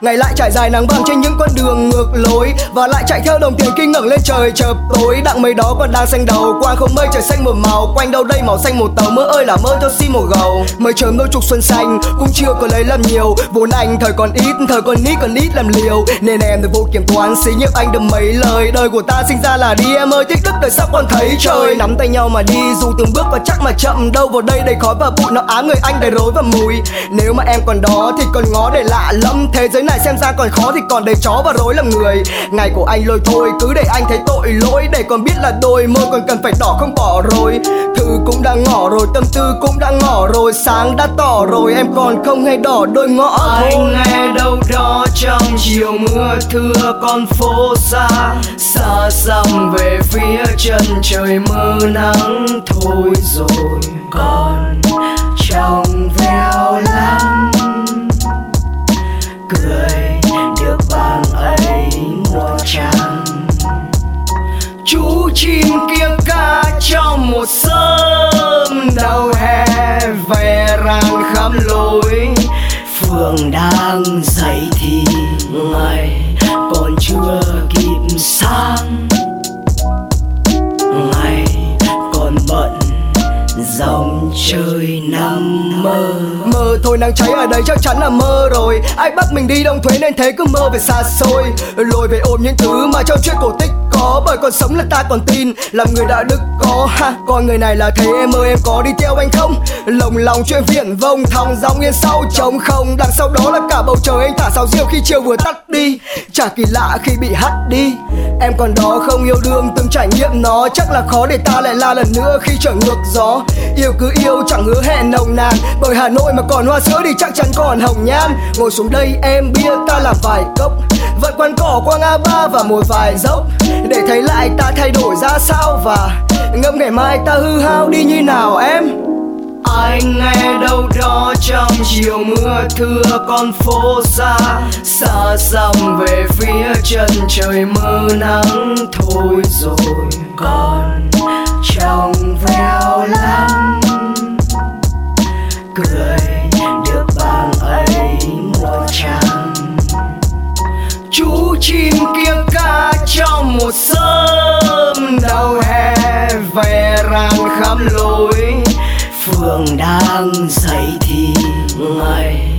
ngày lại trải dài nắng vàng trên những con đường ngược lối và lại chạy theo đồng tiền kinh ngẩng lên trời chợp tối đặng mây đó còn đang xanh đầu quang không mây trời xanh một màu quanh đâu đây màu xanh một tàu mơ ơi là mơ cho xin một gầu mây trời đôi trục xuân xanh cũng chưa có lấy làm nhiều vốn anh thời còn ít, thời còn ít còn ít làm liều nên em được vô kiểm toán, xí nhiếp anh được mấy lời đời của ta sinh ra là đi, em ơi, thích đức đời sắp còn thấy trời nắm tay nhau mà đi, dù từng bước và chắc mà chậm đâu vào đây đầy khói và bụi, nó ám người anh đầy rối và mùi nếu mà em còn đó thì còn ngó để lạ lắm thế giới này xem ra còn khó thì còn đầy chó và rối làm người. Ngày của anh lôi thôi, cứ để anh thấy tội lỗi, để còn biết là đôi môi còn cần phải đỏ không bỏ rồi. Thư cũng đã ngỏ rồi, tâm tư cũng đã ngỏ rồi, sáng đã tỏ rồi, em còn không hay đỏ đôi ngõ thôi. Anh nghe đâu đó trong chiều mưa thưa con phố xa xa xăm về phía chân trời mưa nắng thôi rồi. Còn trong veo chú chim kia ca trong một sớm đầu hè về ràng khắp lối. Phường đang dậy thì ngày còn chưa kịp sáng. Trời nằm mơ. Mơ thôi, nắng cháy ở đây chắc chắn là mơ rồi. Ai bắt mình đi đông thuế nên thế cứ mơ về xa xôi. Lôi về ôm những thứ mà trong chuyện cổ tích có. Bởi còn sống là ta còn tin, Làm người đạo đức có. Ha, Con người này là thế, em ơi, em có đi theo anh không? Lồng lòng chuyện viển vông Thòng dòng yên sau trống không. Đằng sau đó là cả bầu trời anh thả sao diêu khi chiều vừa tắt đi. Chả kỳ lạ khi bị hắt đi. Em còn đó không yêu đương, từng trải nghiệm nó. Chắc là khó để ta lại la lần nữa khi trở ngược gió. Yêu cứ yêu, chẳng hứa hẹn nồng nàn. Bởi Hà Nội mà còn hoa sữa thì chắc chắn còn hồng nhan. Ngồi xuống đây em bia, ta làm vài cốc. Vẫn quán cỏ qua ngã ba và một vài dốc. Để thấy lại ta thay đổi ra sao và Ngâm ngày mai ta hư hao đi như nào em? Anh nghe đâu đó trong chiều mưa thưa con phố xa. Xa xăm về phía chân trời mơ nắng thôi rồi còn trong veo lắm cười được bằng ấy một trăng chú chim kia ca trong một sớm. Đầu hè về ràng khắp lối còn đang dậy thì ngày